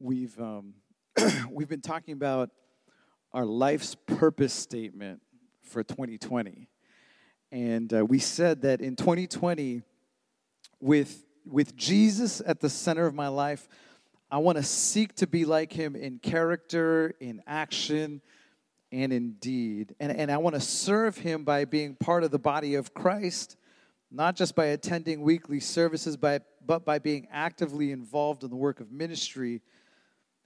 we've um, we've been talking about our life's purpose statement for 2020, and uh, we said that in 2020, with with Jesus at the center of my life, I want to seek to be like Him in character, in action, and in deed, and and I want to serve Him by being part of the body of Christ not just by attending weekly services, by but by being actively involved in the work of ministry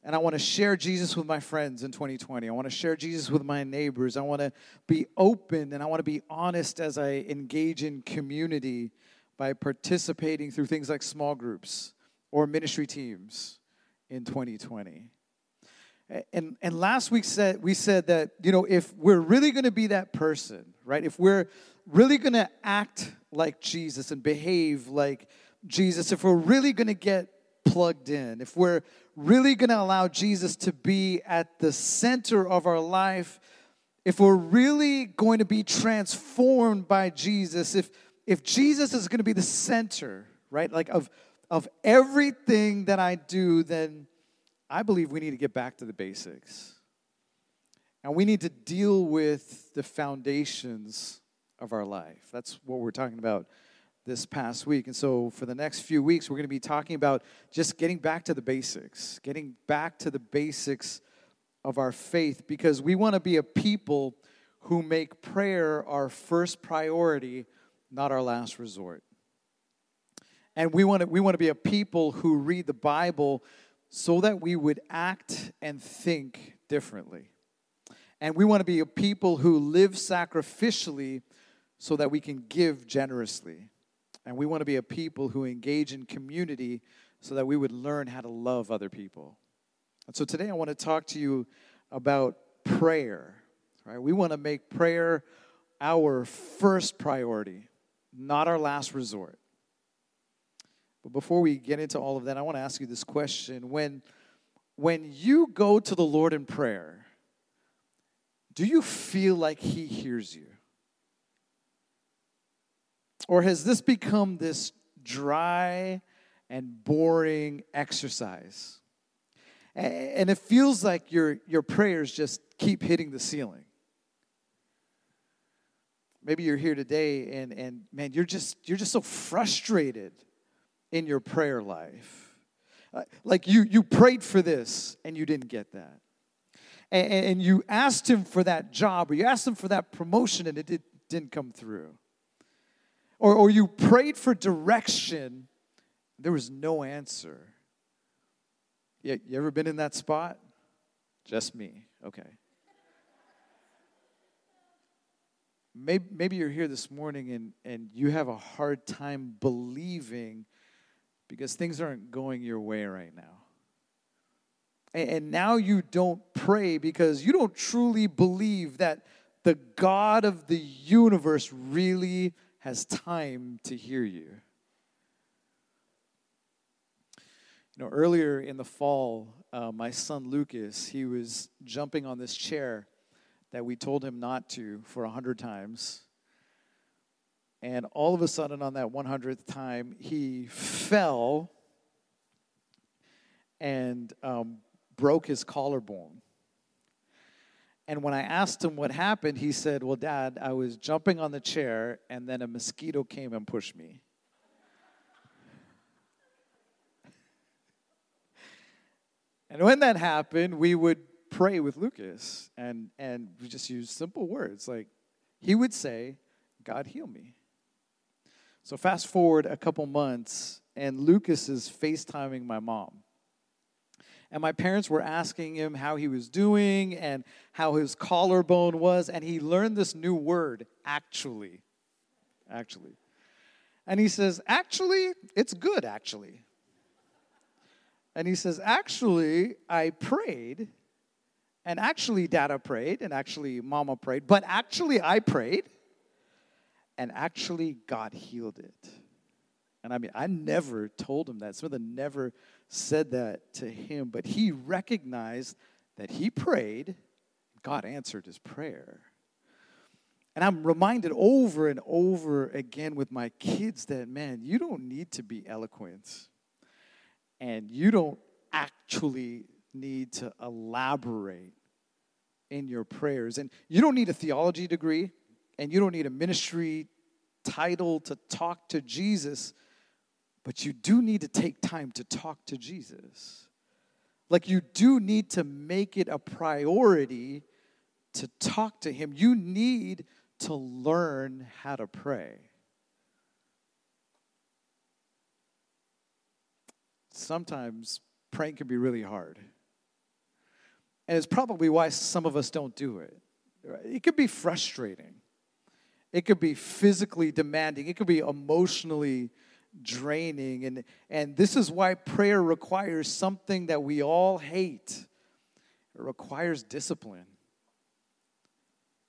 and I want to share Jesus with my friends in 2020. I want to share Jesus with my neighbors. I want to be open and I want to be honest as I engage in community by participating through things like small groups or ministry teams in 2020. And, and last week said, we said that, you know, if we're really going to be that person, right? If we're really going to act like Jesus and behave like Jesus, if we're really going to get plugged in, if we're really going to allow Jesus to be at the center of our life, if we're really going to be transformed by Jesus, if if Jesus is going to be the center, right, like of of everything that I do, then I believe we need to get back to the basics. And we need to deal with the foundations of our life. That's what we're talking about this past week. And so, for the next few weeks, we're going to be talking about just getting back to the basics, getting back to the basics of our faith, because we want to be a people who make prayer our first priority, not our last resort. And we want to, we want to be a people who read the Bible so that we would act and think differently. And we want to be a people who live sacrificially so that we can give generously. And we want to be a people who engage in community so that we would learn how to love other people. And so today I want to talk to you about prayer. Right? We want to make prayer our first priority, not our last resort. But before we get into all of that, I want to ask you this question. When, when you go to the Lord in prayer, do you feel like He hears you? Or has this become this dry and boring exercise? And it feels like your, your prayers just keep hitting the ceiling. Maybe you're here today and, and man, you're just, you're just so frustrated in your prayer life. Uh, like you, you prayed for this and you didn't get that. And, and you asked him for that job or you asked him for that promotion and it did, didn't come through. Or, or you prayed for direction, there was no answer. You, you ever been in that spot? Just me. Okay. Maybe, maybe you're here this morning and, and you have a hard time believing because things aren't going your way right now. And, and now you don't pray because you don't truly believe that the God of the universe really has time to hear you. You know, earlier in the fall, uh, my son Lucas, he was jumping on this chair that we told him not to for a hundred times. And all of a sudden, on that 100th time, he fell and um, broke his collarbone. And when I asked him what happened, he said, Well, Dad, I was jumping on the chair and then a mosquito came and pushed me. and when that happened, we would pray with Lucas and, and we just use simple words like, he would say, God, heal me. So fast forward a couple months, and Lucas is FaceTiming my mom and my parents were asking him how he was doing and how his collarbone was, and he learned this new word, actually. Actually. And he says, Actually, it's good, actually. And he says, Actually, I prayed, and actually, Dada prayed, and actually, Mama prayed, but actually, I prayed, and actually, God healed it. And I mean, I never told him that. Smith never said that to him, but he recognized that he prayed, God answered his prayer. And I'm reminded over and over again with my kids that, man, you don't need to be eloquent. And you don't actually need to elaborate in your prayers. And you don't need a theology degree, and you don't need a ministry title to talk to Jesus, but you do need to take time to talk to Jesus. Like you do need to make it a priority to talk to Him. You need to learn how to pray. Sometimes praying can be really hard. And it's probably why some of us don't do it. It could be frustrating. It could be physically demanding. It could be emotionally draining. And, and this is why prayer requires something that we all hate it requires discipline.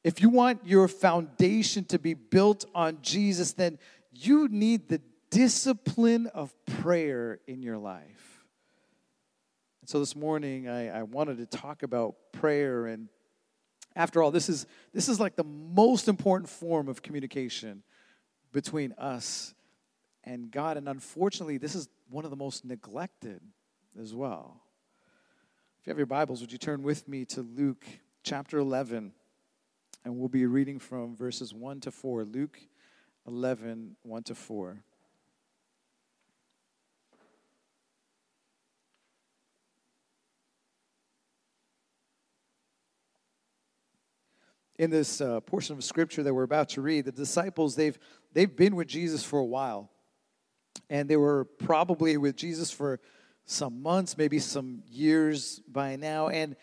If you want your foundation to be built on Jesus, then you need the discipline of prayer in your life. And so this morning, I, I wanted to talk about prayer. And after all, this is, this is like the most important form of communication between us and God. And unfortunately, this is one of the most neglected as well. If you have your Bibles, would you turn with me to Luke chapter 11? And we'll be reading from verses 1 to 4. Luke 11, 1 to 4. in this uh, portion of scripture that we're about to read, the disciples they've they've been with Jesus for a while, and they were probably with Jesus for some months, maybe some years by now, and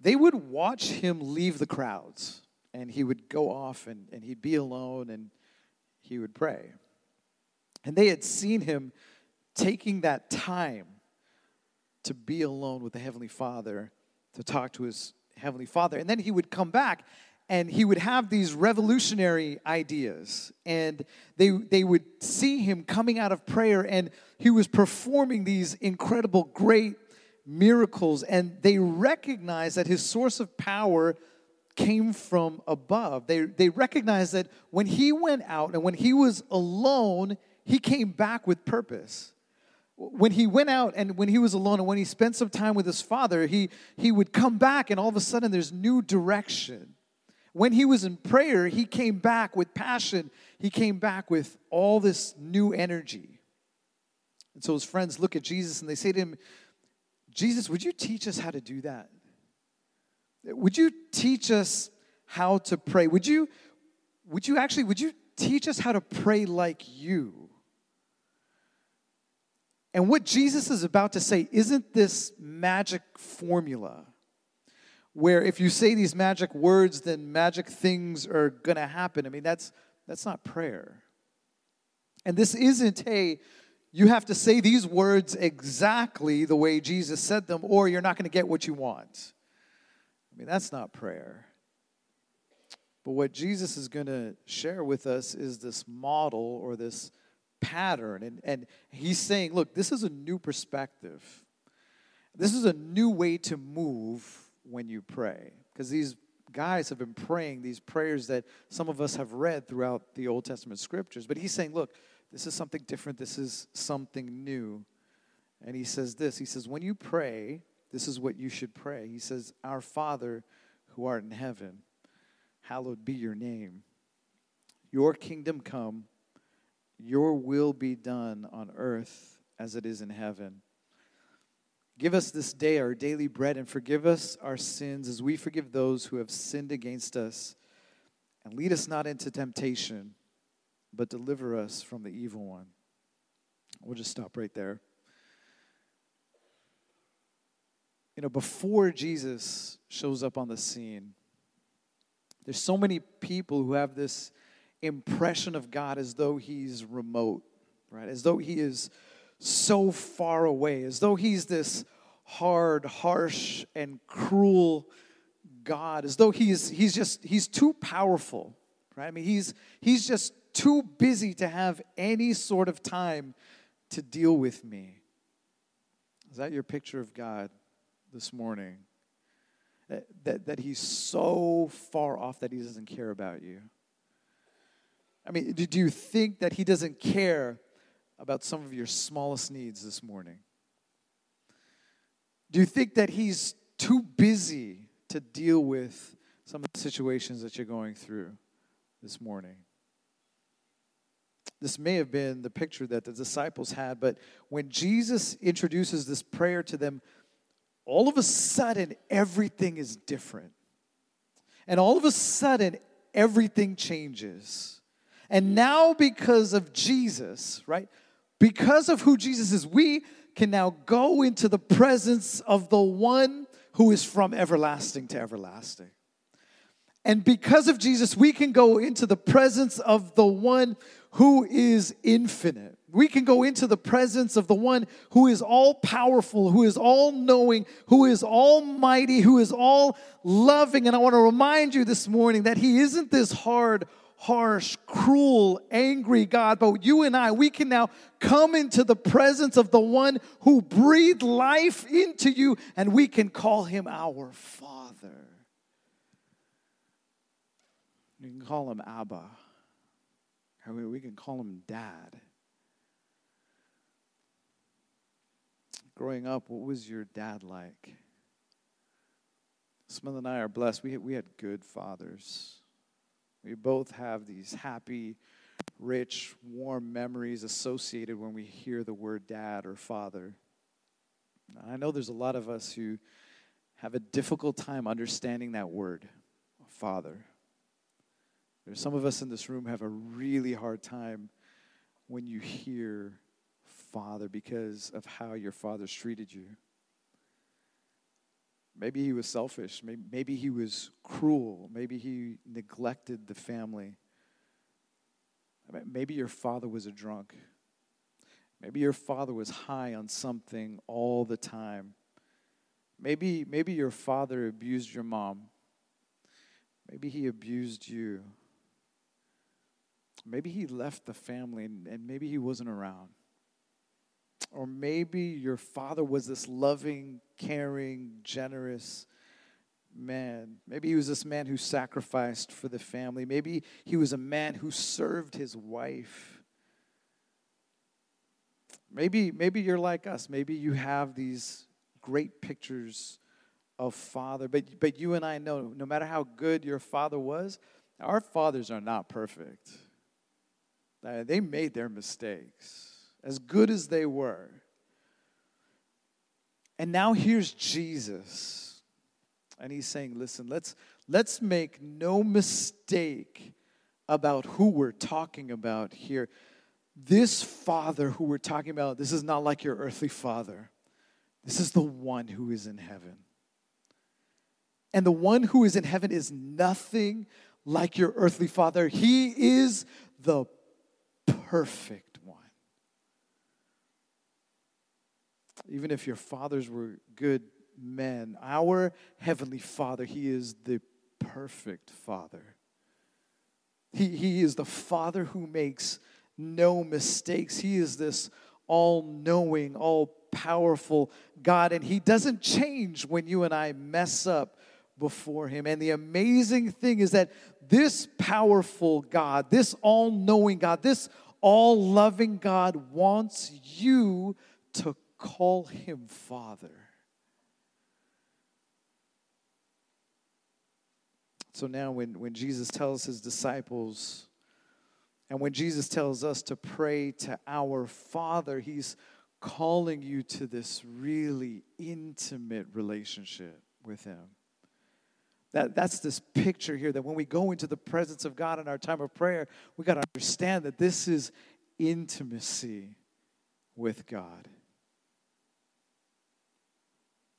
they would watch him leave the crowds, and he would go off and, and he'd be alone and he would pray. And they had seen him taking that time to be alone with the Heavenly Father, to talk to his Heavenly Father. And then he would come back and he would have these revolutionary ideas and they, they would see him coming out of prayer and he was performing these incredible great miracles and they recognized that his source of power came from above. They, they recognized that when he went out and when he was alone he came back with purpose. When he went out and when he was alone and when he spent some time with his father he, he would come back and all of a sudden there's new direction when he was in prayer, he came back with passion. He came back with all this new energy. And so his friends look at Jesus and they say to him, Jesus, would you teach us how to do that? Would you teach us how to pray? Would you, would you actually, would you teach us how to pray like you? And what Jesus is about to say isn't this magic formula where if you say these magic words, then magic things are going to happen. I mean, that's, that's not prayer. And this isn't, hey, you have to say these words exactly the way Jesus said them, or you're not going to get what you want. I mean, that's not prayer. But what Jesus is going to share with us is this model or this pattern. And, and he's saying, look, this is a new perspective. This is a new way to move when you pray. Because these guys have been praying these prayers that some of us have read throughout the Old Testament scriptures. But he's saying, look, this is something different, this is something new. And he says this He says, when you pray, this is what you should pray. He says, Our Father who art in heaven, hallowed be your name. Your kingdom come, your will be done on earth as it is in heaven. Give us this day our daily bread and forgive us our sins as we forgive those who have sinned against us. And lead us not into temptation, but deliver us from the evil one. We'll just stop right there. You know, before Jesus shows up on the scene, there's so many people who have this impression of God as though he's remote, right? As though he is so far away, as though he's this hard, harsh, and cruel God, as though he's, he's just, he's too powerful, right? I mean, he's, he's just too busy to have any sort of time to deal with me. Is that your picture of God this morning? That, that, that he's so far off that he doesn't care about you? I mean, do you think that he doesn't care about some of your smallest needs this morning. Do you think that He's too busy to deal with some of the situations that you're going through this morning? This may have been the picture that the disciples had, but when Jesus introduces this prayer to them, all of a sudden everything is different. And all of a sudden everything changes. And now, because of Jesus, right? Because of who Jesus is, we can now go into the presence of the one who is from everlasting to everlasting. And because of Jesus, we can go into the presence of the one who is infinite. We can go into the presence of the one who is all powerful, who is all knowing, who is almighty, who is all loving. And I want to remind you this morning that he isn't this hard, harsh, cruel, angry God, but you and I, we can now come into the presence of the one who breathed life into you, and we can call him our Father. You can call him Abba. We can call him Dad. Growing up, what was your dad like? Smith and I are blessed. We, we had good fathers. We both have these happy, rich, warm memories associated when we hear the word dad or father. I know there's a lot of us who have a difficult time understanding that word, father. There's some of us in this room have a really hard time when you hear father because of how your father's treated you. Maybe he was selfish. Maybe, maybe he was cruel. Maybe he neglected the family. Maybe your father was a drunk. Maybe your father was high on something all the time. Maybe, maybe your father abused your mom. Maybe he abused you. Maybe he left the family and, and maybe he wasn't around. Or maybe your father was this loving, caring, generous man. Maybe he was this man who sacrificed for the family. Maybe he was a man who served his wife. Maybe, maybe you're like us. Maybe you have these great pictures of father, but, but you and I know no matter how good your father was, our fathers are not perfect. They made their mistakes, as good as they were. And now here's Jesus. And he's saying, listen, let's, let's make no mistake about who we're talking about here. This father who we're talking about, this is not like your earthly father. This is the one who is in heaven. And the one who is in heaven is nothing like your earthly father. He is the perfect one. Even if your fathers were good men, our Heavenly Father, He is the perfect Father. He, he is the Father who makes no mistakes. He is this all knowing, all powerful God, and He doesn't change when you and I mess up before Him. And the amazing thing is that this powerful God, this all knowing God, this all loving God wants you to call him Father. So now, when, when Jesus tells his disciples, and when Jesus tells us to pray to our Father, he's calling you to this really intimate relationship with him. That, that's this picture here that when we go into the presence of God in our time of prayer, we got to understand that this is intimacy with God.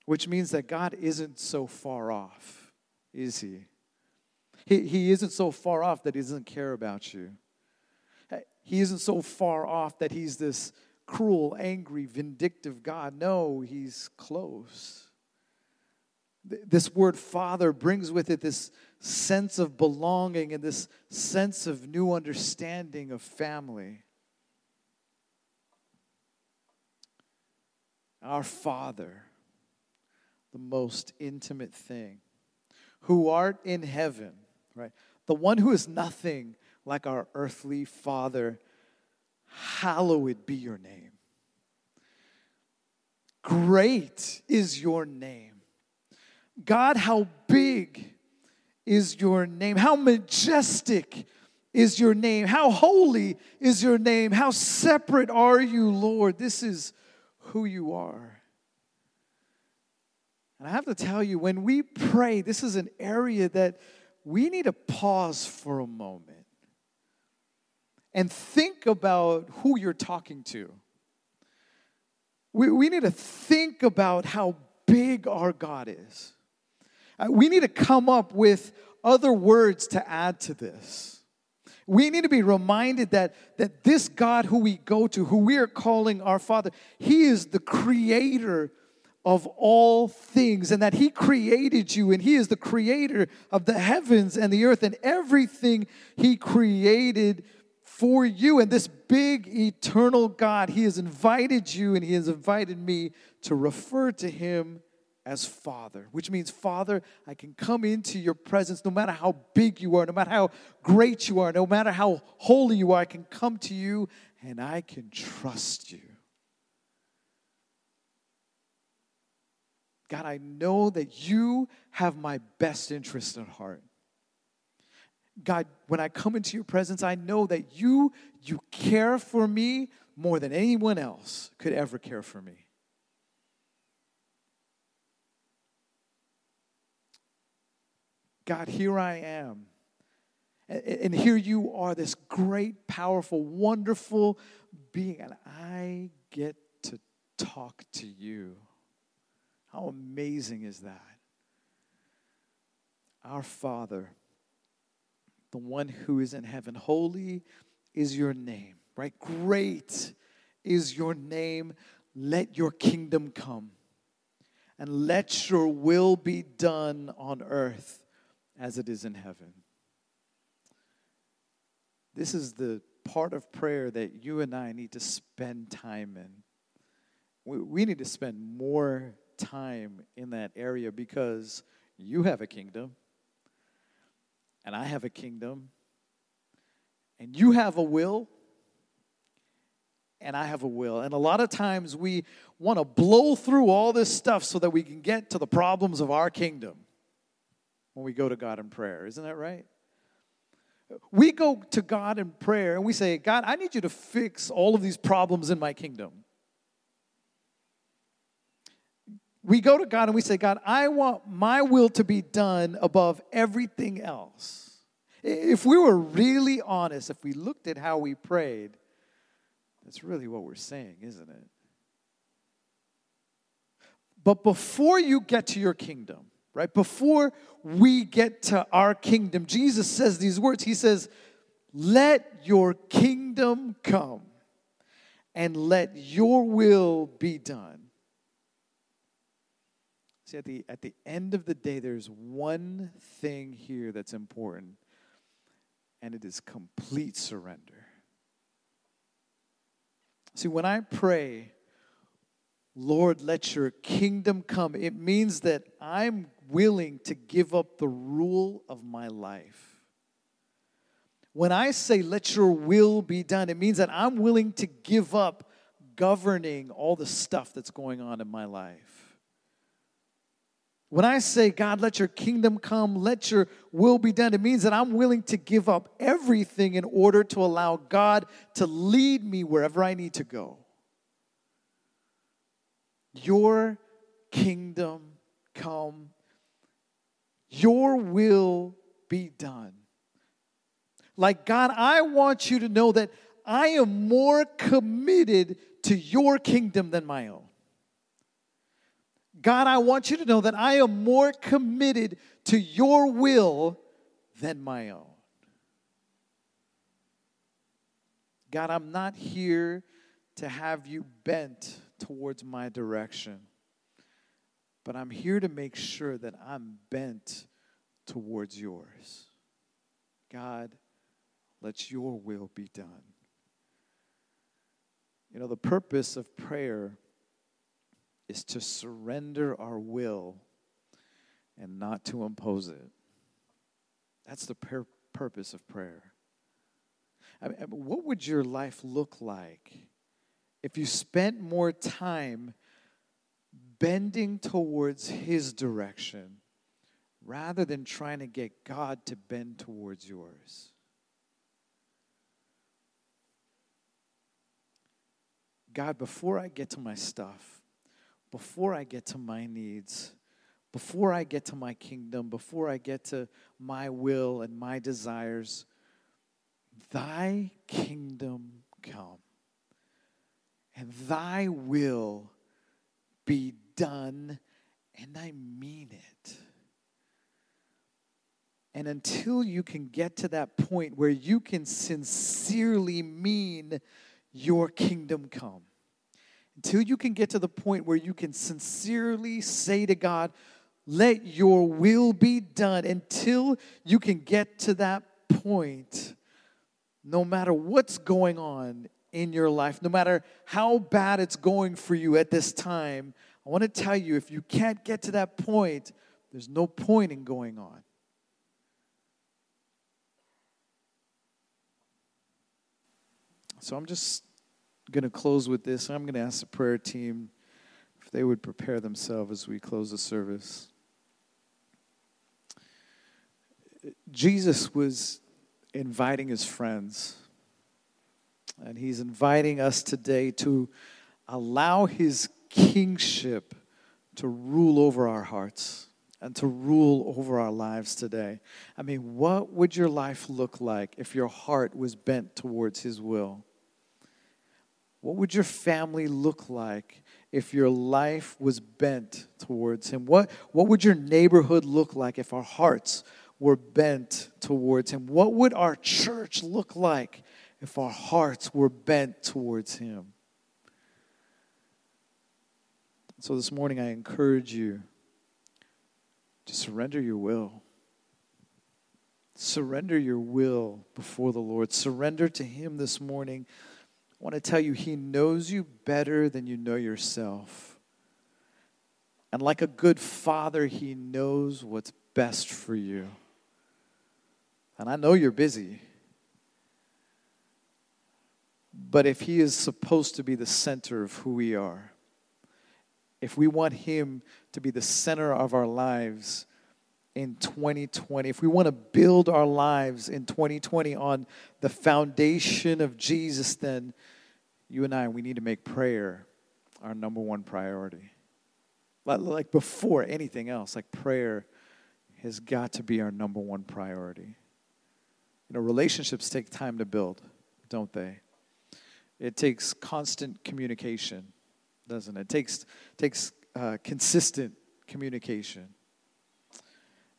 Which means that God isn't so far off, is He? He, he isn't so far off that He doesn't care about you. He isn't so far off that He's this cruel, angry, vindictive God. No, He's close. This word father brings with it this sense of belonging and this sense of new understanding of family. Our Father, the most intimate thing, who art in heaven, right? The one who is nothing like our earthly Father, hallowed be your name. great is your name. God, how big is your name. How majestic is your name. How holy is your name. How separate are you, Lord. This is who you are. And I have to tell you, when we pray, this is an area that we need to pause for a moment and think about who you're talking to. We, we need to think about how big our God is. Uh, we need to come up with other words to add to this. We need to be reminded that, that this God who we go to, who we are calling our Father, He is the creator of all things, and that He created you, and He is the creator of the heavens and the earth and everything He created for you. And this big eternal God, He has invited you and He has invited me to refer to Him as Father, which means, Father, I can come into your presence no matter how big you are, no matter how great you are, no matter how holy you are, I can come to you and I can trust you. God, I know that you have my best interest at heart. God, when I come into your presence, I know that you you care for me more than anyone else could ever care for me. God, here I am. And here you are, this great, powerful, wonderful being, and I get to talk to you. How amazing is that? Our Father, the one who is in heaven, holy is your name, right? Great is your name. Let your kingdom come and let your will be done on earth as it is in heaven. This is the part of prayer that you and I need to spend time in. We, we need to spend more time in that area because you have a kingdom, and I have a kingdom, and you have a will, and I have a will. And a lot of times we want to blow through all this stuff so that we can get to the problems of our kingdom when we go to God in prayer. Isn't that right? We go to God in prayer and we say, God, I need you to fix all of these problems in my kingdom. We go to God and we say, God, I want my will to be done above everything else. If we were really honest, if we looked at how we prayed, that's really what we're saying, isn't it? But before you get to your kingdom, right? Before we get to our kingdom, Jesus says these words. He says, Let your kingdom come and let your will be done. See, at the, at the end of the day, there's one thing here that's important, and it is complete surrender. See, when I pray, Lord, let your kingdom come, it means that I'm willing to give up the rule of my life. When I say, let your will be done, it means that I'm willing to give up governing all the stuff that's going on in my life. When I say, God, let your kingdom come, let your will be done, it means that I'm willing to give up everything in order to allow God to lead me wherever I need to go. Your kingdom come your will be done. Like, God, I want you to know that I am more committed to your kingdom than my own. God, I want you to know that I am more committed to your will than my own. God, I'm not here to have you bent towards my direction but I'm here to make sure that I'm bent towards yours. God, let your will be done. You know, the purpose of prayer is to surrender our will and not to impose it. That's the pur- purpose of prayer. I mean, what would your life look like if you spent more time bending towards His direction rather than trying to get God to bend towards yours. God, before I get to my stuff, before I get to my needs, before I get to my kingdom, before I get to my will and my desires, thy kingdom come and thy will be done, and I mean it. And until you can get to that point where you can sincerely mean your kingdom come, until you can get to the point where you can sincerely say to God, let your will be done, until you can get to that point, no matter what's going on in your life, no matter how bad it's going for you at this time, I want to tell you if you can't get to that point, there's no point in going on. So I'm just going to close with this. I'm going to ask the prayer team if they would prepare themselves as we close the service. Jesus was inviting his friends, and he's inviting us today to allow his kingship to rule over our hearts and to rule over our lives today. I mean, what would your life look like if your heart was bent towards his will? What would your family look like if your life was bent towards Him? What, what would your neighborhood look like if our hearts were bent towards Him? What would our church look like if our hearts were bent towards Him? So this morning, I encourage you to surrender your will. Surrender your will before the Lord. Surrender to Him this morning want to tell you, He knows you better than you know yourself. And like a good father, He knows what's best for you. And I know you're busy. But if He is supposed to be the center of who we are, if we want Him to be the center of our lives in 2020, if we want to build our lives in 2020 on the foundation of Jesus, then you and I, we need to make prayer our number one priority. Like before anything else, like prayer has got to be our number one priority. You know, relationships take time to build, don't they? It takes constant communication, doesn't it? It takes, takes uh, consistent communication.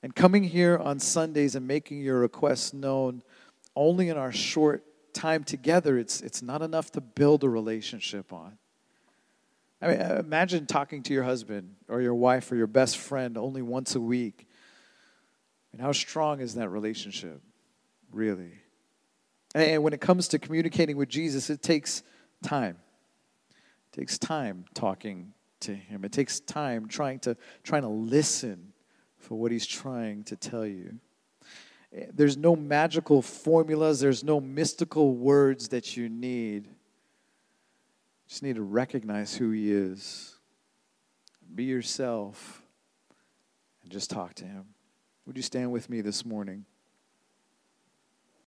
And coming here on Sundays and making your requests known only in our short time together, it's, it's not enough to build a relationship on. I mean, uh, imagine talking to your husband or your wife or your best friend only once a week. And how strong is that relationship, really? And when it comes to communicating with Jesus, it takes time. It takes time talking to him. It takes time trying to trying to listen for what he's trying to tell you. There's no magical formulas, there's no mystical words that you need. You just need to recognize who He is. Be yourself and just talk to Him. Would you stand with me this morning?